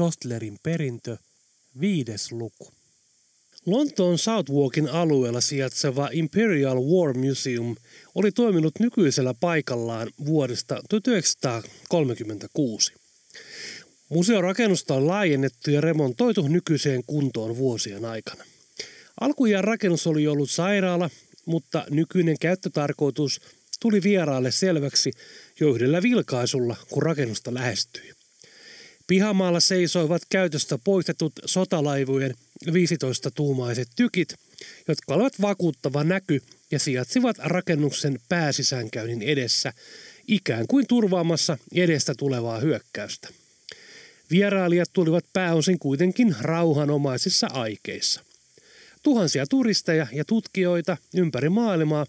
Dostlerin perintö, viides luku. Lontoon Southwarkin alueella sijaitseva Imperial War Museum oli toiminut nykyisellä paikallaan vuodesta 1936. Museon rakennusta on laajennettu ja remontoitu nykyiseen kuntoon vuosien aikana. Alkujaan rakennus oli ollut sairaala, mutta nykyinen käyttötarkoitus tuli vieraalle selväksi jo yhdellä vilkaisulla, kun rakennusta lähestyi. Pihamaalla seisoivat käytöstä poistetut sotalaivujen 15-tuumaiset tykit, jotka olivat vakuuttava näky ja sijaitsivat rakennuksen pääsisäänkäynnin edessä, ikään kuin turvaamassa edestä tulevaa hyökkäystä. Vierailijat tulivat pääosin kuitenkin rauhanomaisissa aikeissa. Tuhansia turisteja ja tutkijoita ympäri maailmaa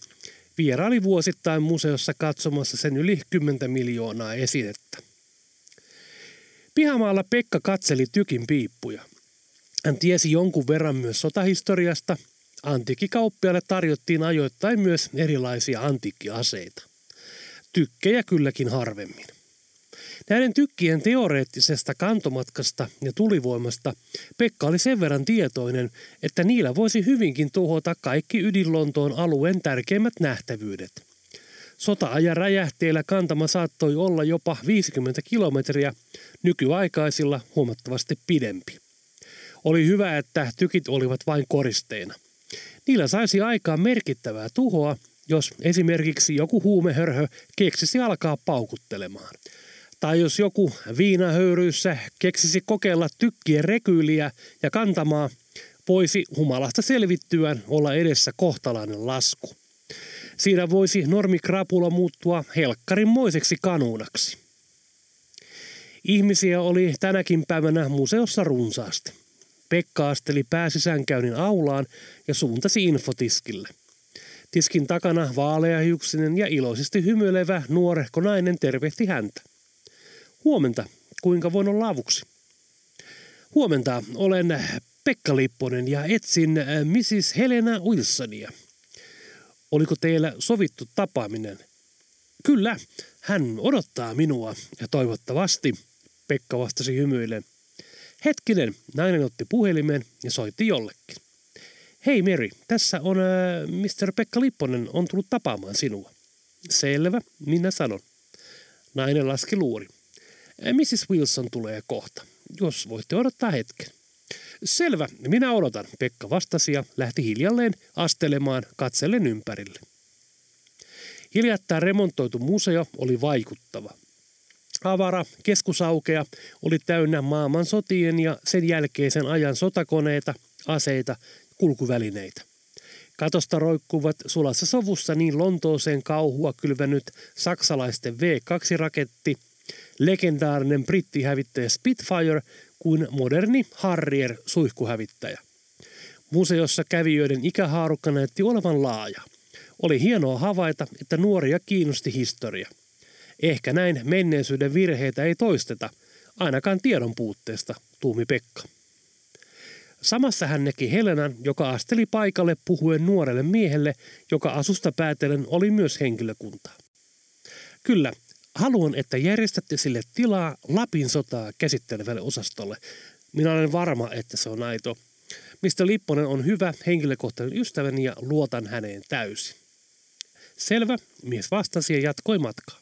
vieraili vuosittain museossa katsomassa sen yli 10 miljoonaa esinettä. Pihamaalla Pekka katseli tykin piippuja. Hän tiesi jonkun verran myös sotahistoriasta. Antiikkikauppiaille tarjottiin ajoittain myös erilaisia antiikkiaseita. Tykkejä kylläkin harvemmin. Näiden tykkien teoreettisesta kantomatkasta ja tulivoimasta Pekka oli sen verran tietoinen, että niillä voisi hyvinkin tuhota kaikki ydinlontoon alueen tärkeimmät nähtävyydet. Sota-ajan räjähteellä kantama saattoi olla jopa 50 kilometriä, nykyaikaisilla huomattavasti pidempi. Oli hyvä, että tykit olivat vain koristeina. Niillä saisi aikaan merkittävää tuhoa, jos esimerkiksi joku huumehörhö keksisi alkaa paukuttelemaan – tai jos joku viinahöyryissä keksisi kokeilla tykkien rekyyliä ja kantamaa, voisi humalasta selvittyään olla edessä kohtalainen lasku. Siinä voisi normikrapula muuttua helkkarinmoiseksi kanuunaksi. Ihmisiä oli tänäkin päivänä museossa runsaasti. Pekka asteli pääsisäänkäynnin aulaan ja suuntasi infotiskille. Tiskin takana vaaleahiuksinen ja iloisesti hymyilevä nuorehko nainen tervehti häntä. Huomenta, kuinka voin olla avuksi? Huomenta, olen Pekka Lipponen ja etsin äh, Mrs. Helena Wilsonia. Oliko teillä sovittu tapaaminen? Kyllä, hän odottaa minua ja toivottavasti, Pekka vastasi hymyillen. Hetkinen, nainen otti puhelimen ja soitti jollekin. Hei Mary, tässä on äh, Mr. Pekka Lipponen, on tullut tapaamaan sinua. Selvä, minä sanon. Nainen laski luuri. Mrs. Wilson tulee kohta, jos voitte odottaa hetken. Selvä, minä odotan, Pekka vastasi ja lähti hiljalleen astelemaan katsellen ympärille. Hiljattain remontoitu museo oli vaikuttava. Avara, keskusaukea oli täynnä maailman sotien ja sen jälkeisen ajan sotakoneita, aseita, kulkuvälineitä. Katosta roikkuvat sulassa sovussa niin Lontooseen kauhua kylvänyt saksalaisten V2-raketti legendaarinen brittihävittäjä Spitfire kuin moderni Harrier suihkuhävittäjä. Museossa kävijöiden ikähaarukka näytti olevan laaja. Oli hienoa havaita, että nuoria kiinnosti historia. Ehkä näin menneisyyden virheitä ei toisteta, ainakaan tiedon puutteesta, tuumi Pekka. Samassa hän näki Helenan, joka asteli paikalle puhuen nuorelle miehelle, joka asusta päätellen oli myös henkilökuntaa. Kyllä, Haluan, että järjestätte sille tilaa Lapin sotaa käsittelevälle osastolle. Minä olen varma, että se on aito. Mistä Lipponen on hyvä henkilökohtainen ystäväni ja luotan häneen täysin. Selvä, mies vastasi ja jatkoi matkaa.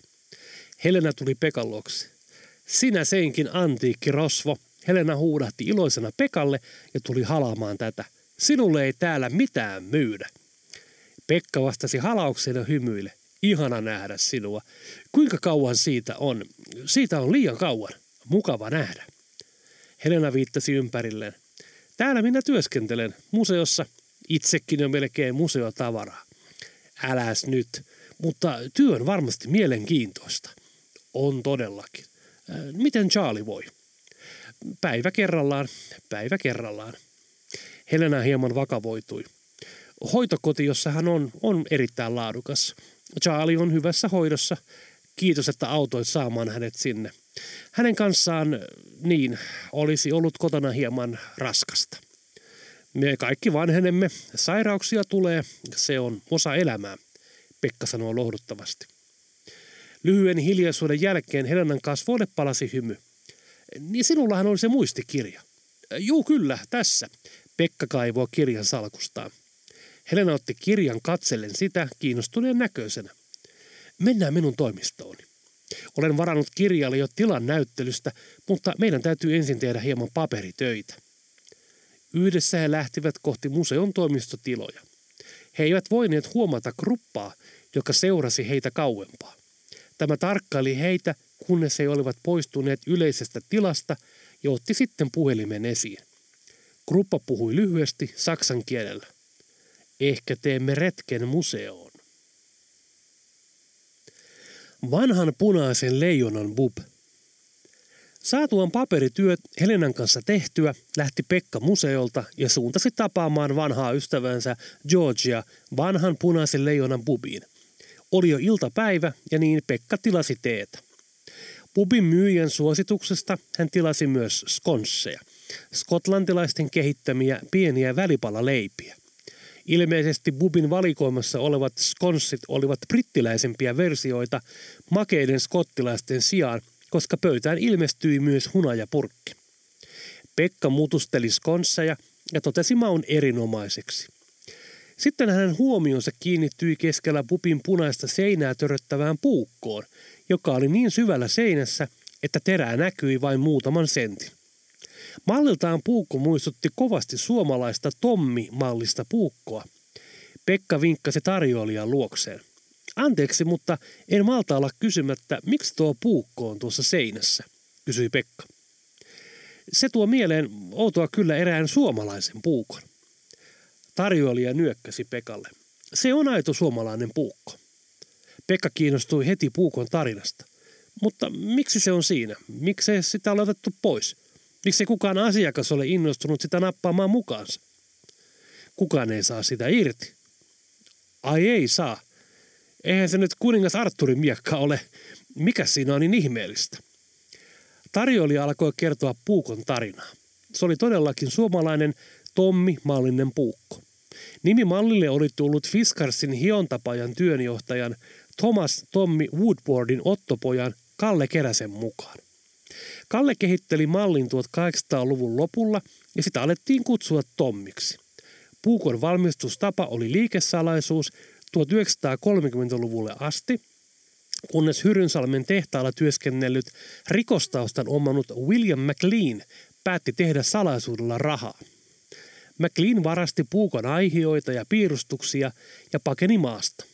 Helena tuli Pekan luokse. Sinä seinkin antiikki rosvo. Helena huudahti iloisena Pekalle ja tuli halaamaan tätä. Sinulle ei täällä mitään myydä. Pekka vastasi halaukseen ja hymyille. Ihana nähdä sinua. Kuinka kauan siitä on? Siitä on liian kauan. Mukava nähdä. Helena viittasi ympärilleen. Täällä minä työskentelen, museossa. Itsekin on melkein museotavaraa. Äläs nyt, mutta työ on varmasti mielenkiintoista. On todellakin. Äh, miten Charlie voi? Päivä kerrallaan, päivä kerrallaan. Helena hieman vakavoitui. Hoitokoti, jossa hän on, on erittäin laadukas. Charlie on hyvässä hoidossa. Kiitos, että autoit saamaan hänet sinne. Hänen kanssaan, niin, olisi ollut kotona hieman raskasta. Me kaikki vanhenemme, sairauksia tulee, se on osa elämää, Pekka sanoo lohduttavasti. Lyhyen hiljaisuuden jälkeen Helenan kasvoille palasi hymy. Niin sinullahan oli se muistikirja. Juu, kyllä, tässä. Pekka kaivoi kirjan salkustaan. Helena otti kirjan katsellen sitä kiinnostuneen näköisenä. Mennään minun toimistooni. Olen varannut kirjalle jo tilan näyttelystä, mutta meidän täytyy ensin tehdä hieman paperitöitä. Yhdessä he lähtivät kohti museon toimistotiloja. He eivät voineet huomata gruppaa, joka seurasi heitä kauempaa. Tämä tarkkaili heitä, kunnes he olivat poistuneet yleisestä tilasta ja otti sitten puhelimen esiin. Gruppa puhui lyhyesti saksan kielellä. Ehkä teemme retken museoon. Vanhan punaisen leijonan bub. Saatuan paperityöt Helenan kanssa tehtyä, lähti Pekka museolta ja suuntasi tapaamaan vanhaa ystävänsä Georgia vanhan punaisen leijonan bubiin. Oli jo iltapäivä ja niin Pekka tilasi teetä. Pubin myyjän suosituksesta hän tilasi myös skonsseja, skotlantilaisten kehittämiä pieniä välipalaleipiä. Ilmeisesti Bubin valikoimassa olevat skonssit olivat brittiläisempiä versioita makeiden skottilaisten sijaan, koska pöytään ilmestyi myös hunajapurkki. Pekka mutusteli skonsseja ja totesi maun erinomaiseksi. Sitten hänen huomionsa kiinnittyi keskellä pupin punaista seinää töröttävään puukkoon, joka oli niin syvällä seinässä, että terää näkyi vain muutaman sentin. Malliltaan puukko muistutti kovasti suomalaista Tommi-mallista puukkoa. Pekka vinkkasi tarjoilijan luokseen. Anteeksi, mutta en malta olla kysymättä, miksi tuo puukko on tuossa seinässä, kysyi Pekka. Se tuo mieleen outoa kyllä erään suomalaisen puukon. Tarjoilija nyökkäsi Pekalle. Se on aito suomalainen puukko. Pekka kiinnostui heti puukon tarinasta. Mutta miksi se on siinä? Miksi sitä ole otettu pois? Miksi kukaan asiakas ole innostunut sitä nappaamaan mukaansa? Kukaan ei saa sitä irti. Ai ei saa. Eihän se nyt kuningas Arturin miekka ole. Mikä siinä on niin ihmeellistä? Tarjoilija alkoi kertoa puukon tarinaa. Se oli todellakin suomalainen Tommi-mallinen puukko. Nimi mallille oli tullut Fiskarsin hiontapajan työnjohtajan Thomas Tommi Woodwardin ottopojan Kalle Keräsen mukaan. Kalle kehitteli mallin 1800-luvun lopulla ja sitä alettiin kutsua Tommiksi. Puukon valmistustapa oli liikesalaisuus 1930-luvulle asti, kunnes Hyrynsalmen tehtaalla työskennellyt rikostaustan omannut William McLean päätti tehdä salaisuudella rahaa. McLean varasti puukon aihioita ja piirustuksia ja pakeni maasta.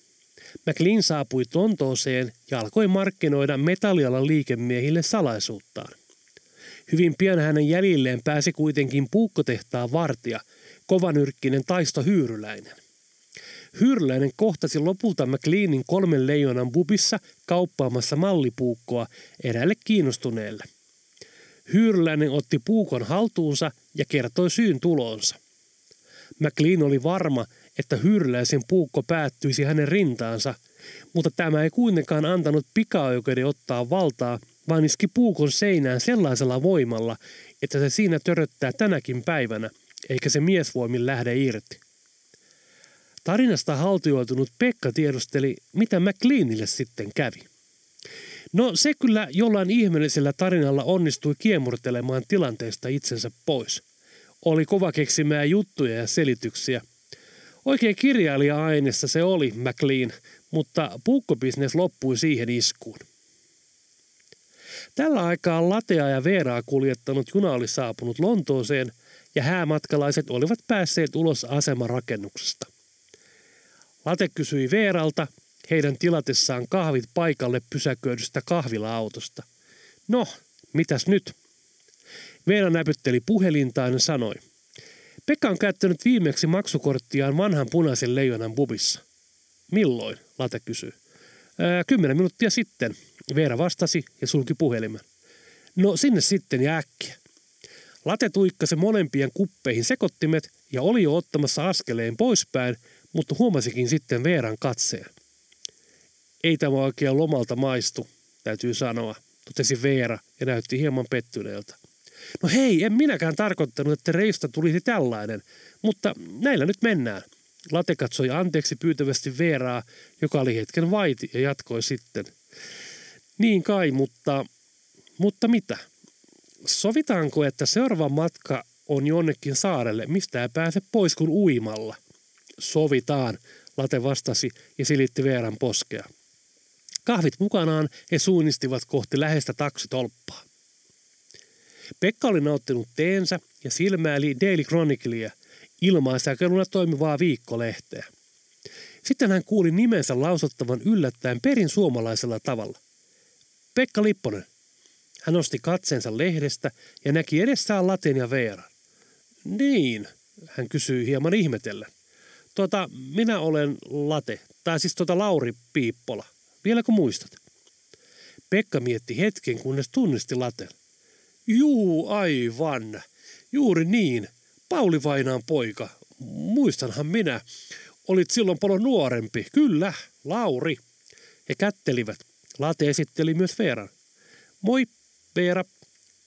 McLean saapui Tontooseen ja alkoi markkinoida metallialan liikemiehille salaisuuttaan. Hyvin pian hänen jäljilleen pääsi kuitenkin puukkotehtaan vartija, kovanyrkkinen Taisto Hyyryläinen. Hyyryläinen kohtasi lopulta McLeanin kolmen leijonan bubissa kauppaamassa mallipuukkoa eräälle kiinnostuneelle. Hyyryläinen otti puukon haltuunsa ja kertoi syyn tulonsa. McLean oli varma, että hyyryläisen puukko päättyisi hänen rintaansa, mutta tämä ei kuitenkaan antanut pikaoikeuden ottaa valtaa, vaan iski puukon seinään sellaisella voimalla, että se siinä töröttää tänäkin päivänä, eikä se miesvoimin lähde irti. Tarinasta haltioitunut Pekka tiedusteli, mitä McLeanille sitten kävi. No se kyllä jollain ihmeellisellä tarinalla onnistui kiemurtelemaan tilanteesta itsensä pois. Oli kova keksimään juttuja ja selityksiä. Oikein kirjailija-aineessa se oli McLean, mutta puukkobisnes loppui siihen iskuun. Tällä aikaa Latea ja Veeraa kuljettanut juna oli saapunut Lontooseen ja häämatkalaiset olivat päässeet ulos asemarakennuksesta. Late kysyi Veeralta heidän tilatessaan kahvit paikalle pysäköidystä kahvila-autosta. No, mitäs nyt? Veera näpytteli puhelintaan ja sanoi. Pekka on käyttänyt viimeksi maksukorttiaan vanhan punaisen leijonan bubissa. Milloin? Late kysyi. kymmenen minuuttia sitten, Veera vastasi ja sulki puhelimen. No sinne sitten ja äkkiä. Late tuikkasi molempien kuppeihin sekoittimet ja oli jo ottamassa askeleen poispäin, mutta huomasikin sitten Veeran katseen. Ei tämä oikein lomalta maistu, täytyy sanoa, totesi Veera ja näytti hieman pettyneeltä. No hei, en minäkään tarkoittanut, että reista tulisi tällainen, mutta näillä nyt mennään. Late katsoi anteeksi pyytävästi Veeraa, joka oli hetken vaiti ja jatkoi sitten – niin kai, mutta, mutta mitä? sovitaanko, että seuraava matka on jonnekin saarelle, mistä ei pääse pois kuin uimalla? Sovitaan, Late vastasi ja silitti Veeran poskea. Kahvit mukanaan he suunnistivat kohti läheistä taksitolppaa. Pekka oli nauttinut teensä ja silmäili Daily Chroniclea, ilmaisäkeluna toimivaa viikkolehteä. Sitten hän kuuli nimensä lausuttavan yllättäen perin suomalaisella tavalla. Pekka Lipponen. Hän nosti katseensa lehdestä ja näki edessään Laten ja Veeran. Niin, hän kysyi hieman ihmetellen. Tuota, minä olen Late, tai siis tuota Lauri Piippola. Vieläkö muistat? Pekka mietti hetken, kunnes tunnisti Laten. Juu, aivan. Juuri niin. Pauli Vainaan poika. Muistanhan minä. Olit silloin paljon nuorempi. Kyllä, Lauri. He kättelivät. Late esitteli myös Veeran. Moi, Veera,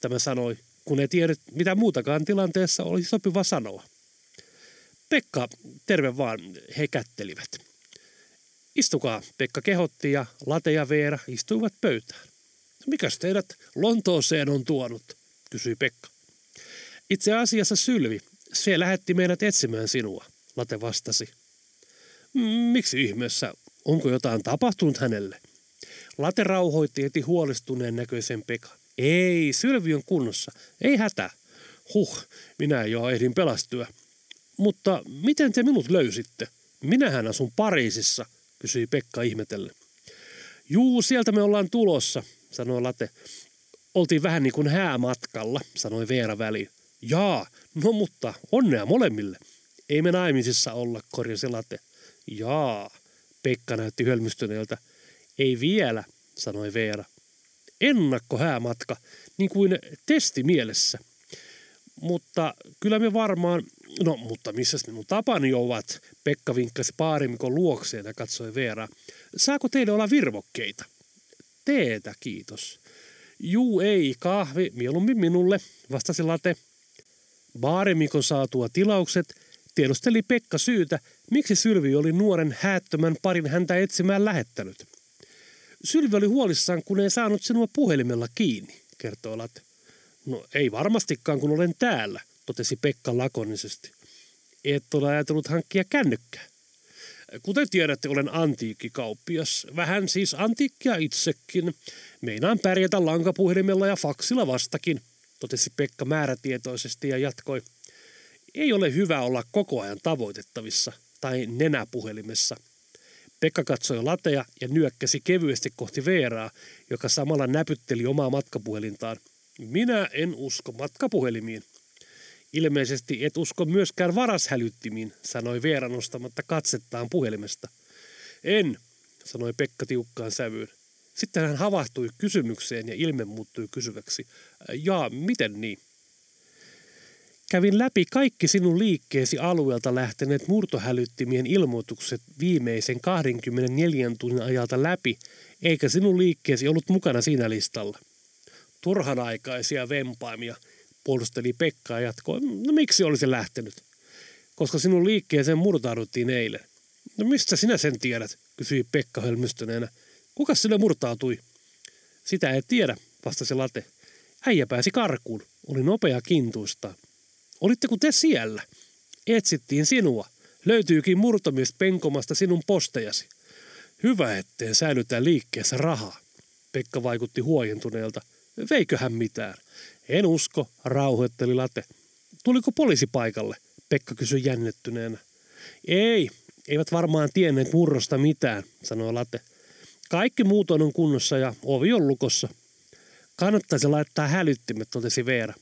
tämä sanoi, kun ei tiedä, mitä muutakaan tilanteessa olisi sopiva sanoa. Pekka, terve vaan, he kättelivät. Istukaa, Pekka kehotti ja Late ja Veera istuivat pöytään. Mikäs teidät Lontooseen on tuonut, kysyi Pekka. Itse asiassa Sylvi, se lähetti meidät etsimään sinua, Late vastasi. Miksi ihmeessä? Onko jotain tapahtunut hänelle? Late rauhoitti heti huolestuneen näköisen Pekka. Ei, Sylvi on kunnossa. Ei hätä. Huh, minä jo ehdin pelastua. Mutta miten te minut löysitte? Minähän asun Pariisissa, kysyi Pekka ihmetellen. Juu, sieltä me ollaan tulossa, sanoi Late. Oltiin vähän niin kuin häämatkalla, sanoi Veera väliin. Jaa, no mutta onnea molemmille. Ei me naimisissa olla, korjasi Late. Jaa, Pekka näytti hölmystyneeltä. Ei vielä, sanoi Veera. Ennakkohäämatka, niin kuin testi mielessä. Mutta kyllä me varmaan, no mutta missä minun tapani ovat, Pekka vinkkasi paarimikon luokseen ja katsoi Veera. Saako teille olla virvokkeita? Teetä, kiitos. Juu, ei, kahvi, mieluummin minulle, vastasi Late. Baarimikon saatua tilaukset tiedosteli Pekka syytä, miksi Sylvi oli nuoren häättömän parin häntä etsimään lähettänyt. Sylvi oli huolissaan, kun ei saanut sinua puhelimella kiinni, kertoo Late. No ei varmastikaan, kun olen täällä, totesi Pekka lakonisesti. Et ole ajatellut hankkia kännykkää. Kuten tiedätte, olen antiikkikauppias. Vähän siis antiikkia itsekin. Meinaan pärjätä lankapuhelimella ja faksilla vastakin, totesi Pekka määrätietoisesti ja jatkoi. Ei ole hyvä olla koko ajan tavoitettavissa tai nenäpuhelimessa. Pekka katsoi lateja ja nyökkäsi kevyesti kohti Veeraa, joka samalla näpytteli omaa matkapuhelintaan. Minä en usko matkapuhelimiin. Ilmeisesti et usko myöskään varashälyttimiin, sanoi Veera nostamatta katsettaan puhelimesta. En, sanoi Pekka tiukkaan sävyyn. Sitten hän havahtui kysymykseen ja ilme muuttui kysyväksi. Ja miten niin? Kävin läpi kaikki sinun liikkeesi alueelta lähteneet murtohälyttimien ilmoitukset viimeisen 24 tunnin ajalta läpi, eikä sinun liikkeesi ollut mukana siinä listalla. Turhanaikaisia vempaimia, puolusteli Pekka ja jatkoi. No miksi olisi lähtenyt? Koska sinun liikkeeseen murtauduttiin eilen. No mistä sinä sen tiedät, kysyi Pekka hölmystyneenä. Kuka sille murtautui? Sitä ei tiedä, vastasi Late. Äijä pääsi karkuun. Oli nopea kintuista. Olitteko te siellä? Etsittiin sinua. Löytyykin murtomies penkomasta sinun postejasi. Hyvä, ettei säilytä liikkeessä rahaa. Pekka vaikutti huojentuneelta. Veiköhän mitään? En usko, rauhoitteli Late. Tuliko poliisi paikalle? Pekka kysyi jännettyneenä. Ei, eivät varmaan tienneet murrosta mitään, sanoi Late. Kaikki muutoin on kunnossa ja ovi on lukossa. Kannattaisi laittaa hälyttimet, totesi Veera.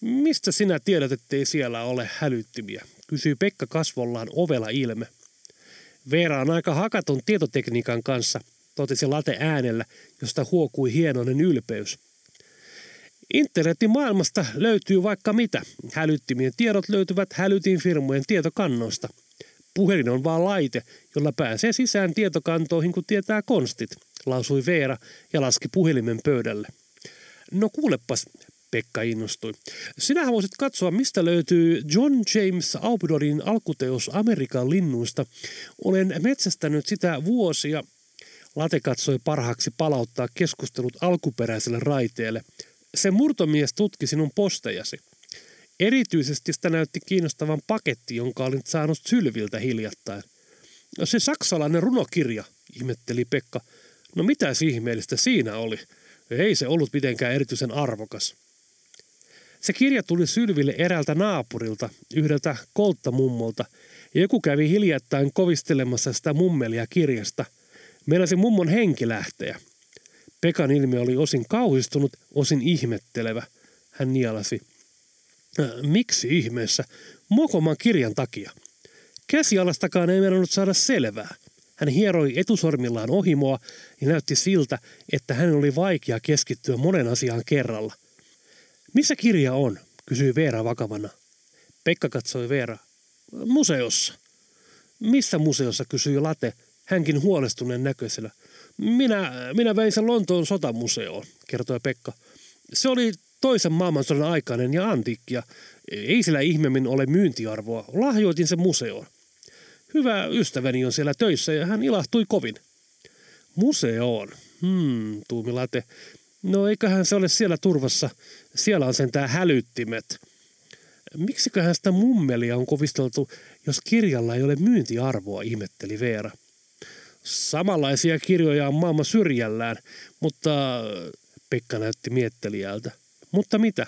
Mistä sinä tiedät, ettei siellä ole hälyttimiä? kysyi Pekka kasvollaan ovela ilme. Veera on aika hakaton tietotekniikan kanssa, totesi Late äänellä, josta huokui hienoinen ylpeys. Internetin maailmasta löytyy vaikka mitä. Hälyttimien tiedot löytyvät hälytin firmojen tietokannoista. Puhelin on vaan laite, jolla pääsee sisään tietokantoihin, kun tietää konstit, lausui Veera ja laski puhelimen pöydälle. No kuulepas, Pekka innostui. Sinähän voisit katsoa, mistä löytyy John James Aubidorin alkuteos Amerikan linnuista. Olen metsästänyt sitä vuosia. Late katsoi parhaaksi palauttaa keskustelut alkuperäiselle raiteelle. Se murtomies tutki sinun postejasi. Erityisesti sitä näytti kiinnostavan paketti, jonka olin saanut Sylviltä hiljattain. Se saksalainen runokirja, ihmetteli Pekka. No mitä ihmeellistä siinä oli? Ei se ollut mitenkään erityisen arvokas. Se kirja tuli Sylville eräältä naapurilta, yhdeltä kolttamummolta, ja joku kävi hiljattain kovistelemassa sitä mummelia kirjasta. Meinasi mummon henki lähteä. Pekan ilmi oli osin kauhistunut, osin ihmettelevä. Hän nialasi. Äh, miksi ihmeessä? Mokoman kirjan takia. Käsialastakaan ei meinannut saada selvää. Hän hieroi etusormillaan ohimoa ja näytti siltä, että hän oli vaikea keskittyä monen asiaan kerralla. Missä kirja on? kysyi Veera vakavana. Pekka katsoi Veera. Museossa. Missä museossa, kysyi Late, hänkin huolestuneen näköisellä. Minä, minä vein sen Lontoon sotamuseoon, kertoi Pekka. Se oli toisen maailmansodan aikainen ja antiikkia. Ei sillä ihmeemmin ole myyntiarvoa. Lahjoitin sen museoon. Hyvä ystäväni on siellä töissä ja hän ilahtui kovin. Museoon. Hmm, tuumi Late. No eiköhän se ole siellä turvassa. Siellä on sentään hälyttimet. Miksiköhän sitä mummelia on kovisteltu, jos kirjalla ei ole myyntiarvoa, ihmetteli Veera. Samanlaisia kirjoja on maailman syrjällään, mutta Pekka näytti miettelijältä. Mutta mitä?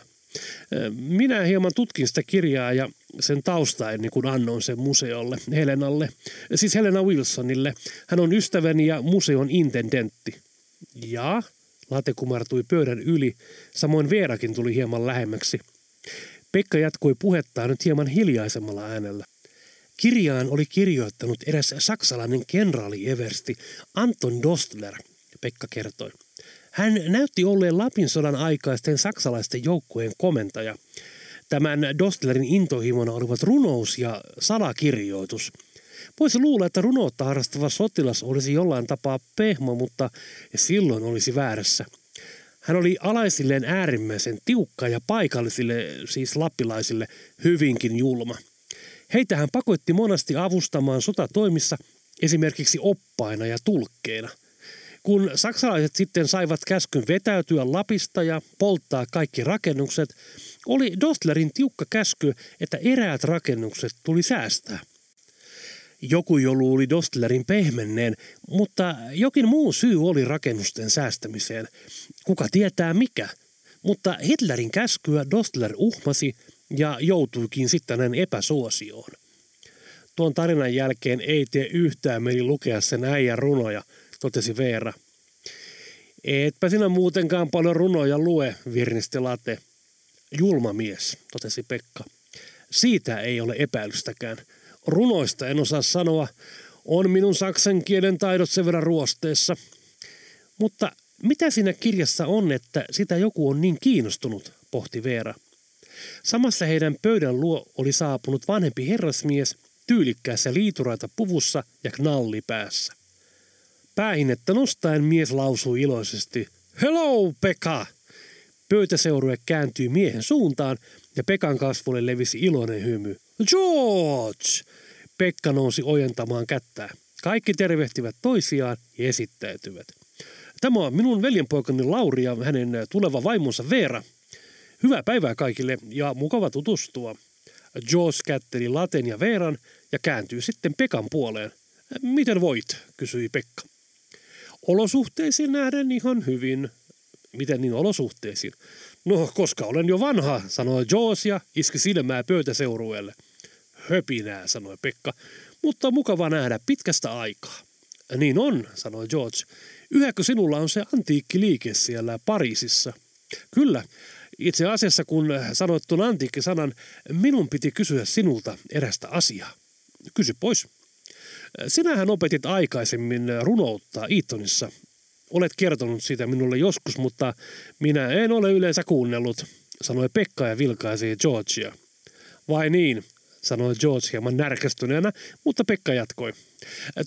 Minä hieman tutkin sitä kirjaa ja sen taustaa ennen kuin annoin sen museolle, Helenalle, siis Helena Wilsonille. Hän on ystäväni ja museon intendentti. Ja Late kumartui pöydän yli, samoin Veerakin tuli hieman lähemmäksi. Pekka jatkoi puhettaan nyt hieman hiljaisemmalla äänellä. Kirjaan oli kirjoittanut eräs saksalainen kenraali eversti Anton Dostler, Pekka kertoi. Hän näytti olleen Lapin sodan aikaisten saksalaisten joukkojen komentaja. Tämän Dostlerin intohimona olivat runous ja salakirjoitus. Voisi luulla, että runoutta harrastava sotilas olisi jollain tapaa pehmo, mutta silloin olisi väärässä. Hän oli alaisilleen äärimmäisen tiukka ja paikallisille, siis lappilaisille, hyvinkin julma. Heitä hän pakotti monasti avustamaan sotatoimissa esimerkiksi oppaina ja tulkkeina – kun saksalaiset sitten saivat käskyn vetäytyä Lapista ja polttaa kaikki rakennukset, oli Dostlerin tiukka käsky, että eräät rakennukset tuli säästää. Joku jo luuli Dostlerin pehmenneen, mutta jokin muu syy oli rakennusten säästämiseen. Kuka tietää mikä? Mutta Hitlerin käskyä Dostler uhmasi ja joutuikin sitten hänen epäsuosioon. Tuon tarinan jälkeen ei tee yhtään meni lukea sen äijän runoja – totesi Veera. Etpä sinä muutenkaan paljon runoja lue, virnisti Late. Julma mies, totesi Pekka. Siitä ei ole epäilystäkään. Runoista en osaa sanoa. On minun saksan kielen taidot sen verran ruosteessa. Mutta mitä siinä kirjassa on, että sitä joku on niin kiinnostunut, pohti Veera. Samassa heidän pöydän luo oli saapunut vanhempi herrasmies tyylikkäässä liituraita puvussa ja knalli päässä. Päähinnettä nostaen mies lausui iloisesti, Hello, Pekka! Pöytäseurue kääntyi miehen suuntaan ja Pekan kasvolle levisi iloinen hymy. George! Pekka nousi ojentamaan kättää. Kaikki tervehtivät toisiaan ja esittäytyvät. Tämä on minun veljenpoikani Lauri ja hänen tuleva vaimonsa Veera. Hyvää päivää kaikille ja mukava tutustua. George kätteli Laten ja Veeran ja kääntyi sitten Pekan puoleen. Miten voit, kysyi Pekka. Olosuhteisiin nähden ihan hyvin. Miten niin olosuhteisiin? No, koska olen jo vanha, sanoi Jaws ja iski silmää pöytäseurueelle. Höpinää, sanoi Pekka, mutta mukava nähdä pitkästä aikaa. Niin on, sanoi George. Yhäkö sinulla on se antiikkiliike siellä Pariisissa? Kyllä. Itse asiassa kun sanoit tuon antiikkisanan, minun piti kysyä sinulta erästä asiaa. Kysy pois. Sinähän opetit aikaisemmin runoutta Eatonissa. Olet kertonut siitä minulle joskus, mutta minä en ole yleensä kuunnellut, sanoi Pekka ja vilkaisi Georgia. Vai niin, sanoi George hieman närkästyneenä, mutta Pekka jatkoi.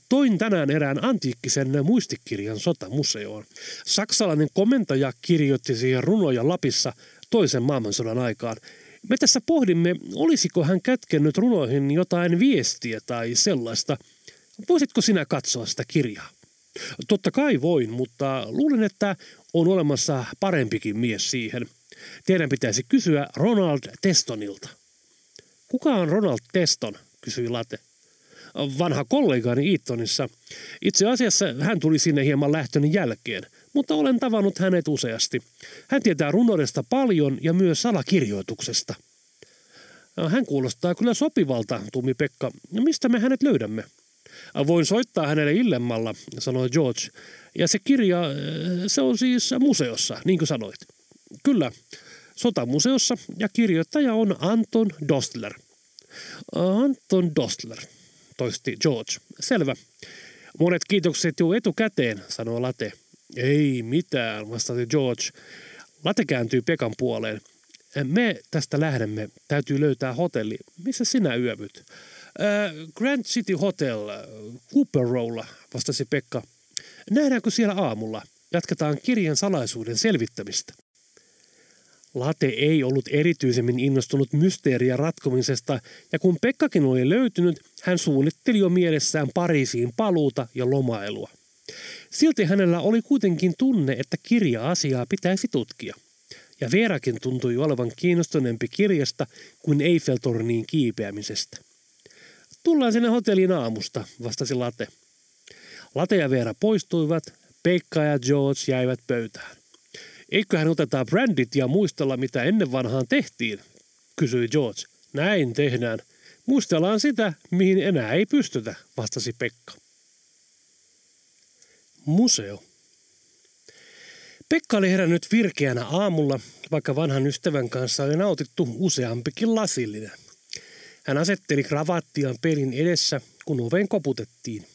Toin tänään erään antiikkisen muistikirjan sotamuseoon. Saksalainen komentaja kirjoitti siihen runoja Lapissa toisen maailmansodan aikaan. Me tässä pohdimme, olisiko hän kätkenyt runoihin jotain viestiä tai sellaista – Voisitko sinä katsoa sitä kirjaa? Totta kai voin, mutta luulen, että on olemassa parempikin mies siihen. Teidän pitäisi kysyä Ronald Testonilta. Kuka on Ronald Teston, kysyi Late. Vanha kollegani Eatonissa. Itse asiassa hän tuli sinne hieman lähtöni jälkeen, mutta olen tavannut hänet useasti. Hän tietää runoudesta paljon ja myös salakirjoituksesta. Hän kuulostaa kyllä sopivalta, tumi Pekka. Mistä me hänet löydämme? Voin soittaa hänelle illemmalla, sanoi George. Ja se kirja, se on siis museossa, niin kuin sanoit. Kyllä, sotamuseossa ja kirjoittaja on Anton Dostler. Anton Dostler, toisti George. Selvä. Monet kiitokset jo etukäteen, sanoi Late. Ei mitään, vastasi George. Late kääntyy Pekan puoleen. Me tästä lähdemme. Täytyy löytää hotelli. Missä sinä yövyt? Äh, Grand City Hotel, Cooper Rolla, vastasi Pekka. Nähdäänkö siellä aamulla? Jatketaan kirjan salaisuuden selvittämistä. Late ei ollut erityisemmin innostunut mysteeriä ratkomisesta, ja kun Pekkakin oli löytynyt, hän suunnitteli jo mielessään Pariisiin paluuta ja lomailua. Silti hänellä oli kuitenkin tunne, että kirja-asiaa pitäisi tutkia. Ja Veerakin tuntui olevan kiinnostuneempi kirjasta kuin Eiffeltorniin kiipeämisestä. Tullaan sinne hotelliin aamusta, vastasi Late. Late ja Veera poistuivat, Pekka ja George jäivät pöytään. Eiköhän otetaan brändit ja muistella, mitä ennen vanhaan tehtiin, kysyi George. Näin tehdään. Muistellaan sitä, mihin enää ei pystytä, vastasi Pekka. Museo. Pekka oli herännyt virkeänä aamulla, vaikka vanhan ystävän kanssa oli nautittu useampikin lasillinen. Hän asetteli kravattiaan pelin edessä, kun oveen koputettiin.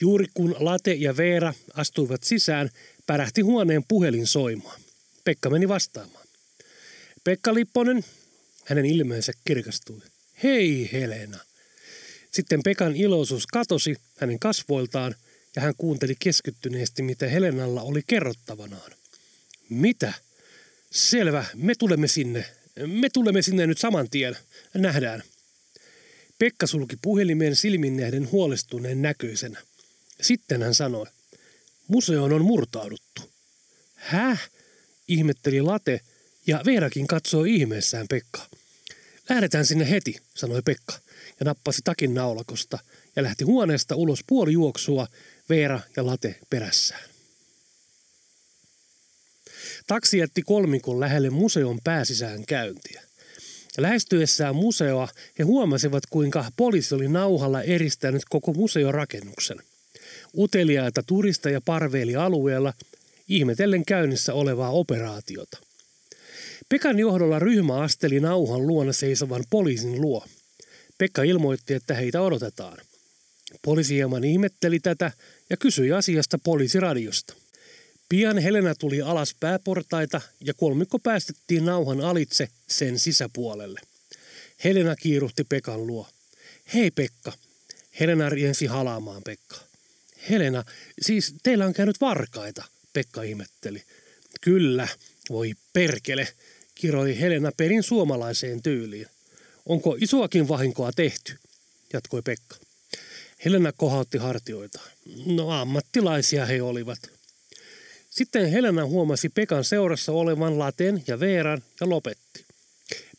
Juuri kun Late ja Veera astuivat sisään, pärähti huoneen puhelin soimaan. Pekka meni vastaamaan. Pekka Lipponen, hänen ilmeensä kirkastui. Hei Helena. Sitten Pekan iloisuus katosi hänen kasvoiltaan ja hän kuunteli keskittyneesti, mitä Helenalla oli kerrottavanaan. Mitä? Selvä, me tulemme sinne. Me tulemme sinne nyt saman tien. Nähdään. Pekka sulki puhelimeen silmin nähden huolestuneen näköisenä. Sitten hän sanoi, museoon on murtauduttu. Häh? ihmetteli Late ja Veerakin katsoi ihmeessään Pekka. Lähdetään sinne heti, sanoi Pekka ja nappasi takin naulakosta ja lähti huoneesta ulos puoli juoksua, Veera ja Late perässään. Taksi jätti kolmikon lähelle museon pääsisään käyntiä. Lähestyessään museoa he huomasivat, kuinka poliisi oli nauhalla eristänyt koko museorakennuksen. Uteliaita turisteja parveili alueella ihmetellen käynnissä olevaa operaatiota. Pekan johdolla ryhmä asteli nauhan luona seisovan poliisin luo. Pekka ilmoitti, että heitä odotetaan. Poliisi hieman ihmetteli tätä ja kysyi asiasta poliisiradiosta. Pian Helena tuli alas pääportaita ja kolmikko päästettiin nauhan alitse sen sisäpuolelle. Helena kiiruhti Pekan luo. Hei Pekka. Helena riensi halaamaan Pekka. Helena, siis teillä on käynyt varkaita, Pekka ihmetteli. Kyllä, voi perkele, kiroi Helena perin suomalaiseen tyyliin. Onko isoakin vahinkoa tehty, jatkoi Pekka. Helena kohautti hartioita. No ammattilaisia he olivat. Sitten Helena huomasi Pekan seurassa olevan Laten ja Veeran ja lopetti.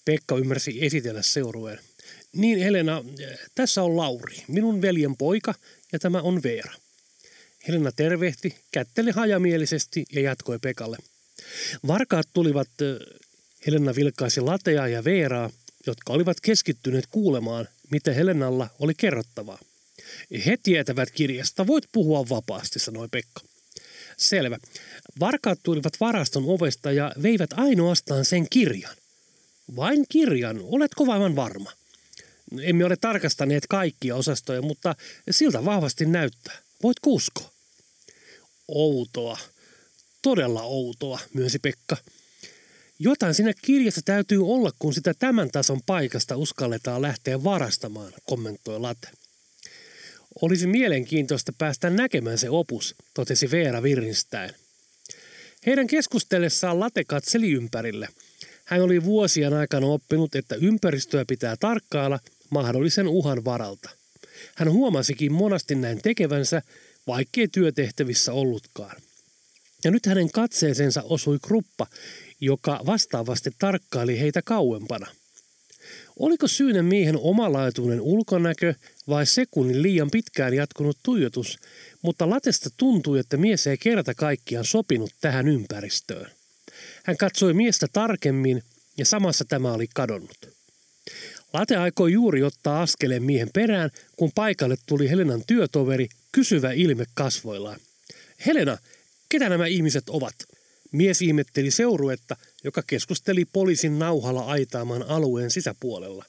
Pekka ymmärsi esitellä seurueen. Niin Helena, tässä on Lauri, minun veljen poika ja tämä on Veera. Helena tervehti, kätteli hajamielisesti ja jatkoi Pekalle. Varkaat tulivat, Helena vilkaisi Latea ja Veeraa, jotka olivat keskittyneet kuulemaan, mitä Helenalla oli kerrottavaa. He tietävät kirjasta, voit puhua vapaasti, sanoi Pekka. Selvä. Varkaat tulivat varaston ovesta ja veivät ainoastaan sen kirjan. Vain kirjan, oletko aivan varma? Emme ole tarkastaneet kaikkia osastoja, mutta siltä vahvasti näyttää. Voit uskoa? Outoa. Todella outoa, myönsi Pekka. Jotain siinä kirjassa täytyy olla, kun sitä tämän tason paikasta uskalletaan lähteä varastamaan, kommentoi Late. Olisi mielenkiintoista päästä näkemään se opus, totesi Veera Virnstein. Heidän keskustellessaan Late katseli ympärille. Hän oli vuosien aikana oppinut, että ympäristöä pitää tarkkailla mahdollisen uhan varalta. Hän huomasikin monasti näin tekevänsä, vaikkei työtehtävissä ollutkaan. Ja nyt hänen katseeseensa osui kruppa, joka vastaavasti tarkkaili heitä kauempana. Oliko syynä miehen omalaituinen ulkonäkö vai sekunnin liian pitkään jatkunut tuijotus, mutta latesta tuntui, että mies ei kerta kaikkiaan sopinut tähän ympäristöön. Hän katsoi miestä tarkemmin ja samassa tämä oli kadonnut. Late aikoi juuri ottaa askeleen miehen perään, kun paikalle tuli Helenan työtoveri, kysyvä ilme kasvoillaan. Helena, ketä nämä ihmiset ovat? Mies ihmetteli seuruetta, joka keskusteli poliisin nauhalla aitaaman alueen sisäpuolella.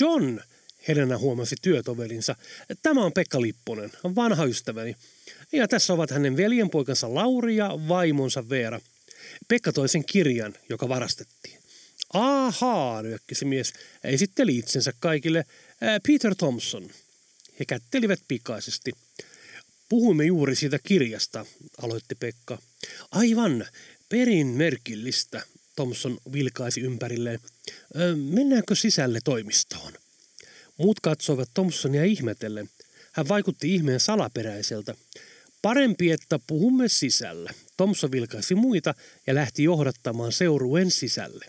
John, Helena huomasi työtoverinsa. Tämä on Pekka Lipponen, vanha ystäväni. Ja tässä ovat hänen veljenpoikansa Lauri ja vaimonsa Veera. Pekka toi sen kirjan, joka varastettiin. Ahaa, nyökkisi mies. Esitteli itsensä kaikille. Peter Thompson. He kättelivät pikaisesti. Puhuimme juuri siitä kirjasta, aloitti Pekka. Aivan, perin merkillistä, Thompson vilkaisi ympärilleen. Mennäänkö sisälle toimistoon? Muut katsoivat Thompsonia ihmetellen. Hän vaikutti ihmeen salaperäiseltä. Parempi, että puhumme sisällä. Thompson vilkaisi muita ja lähti johdattamaan seuruen sisälle.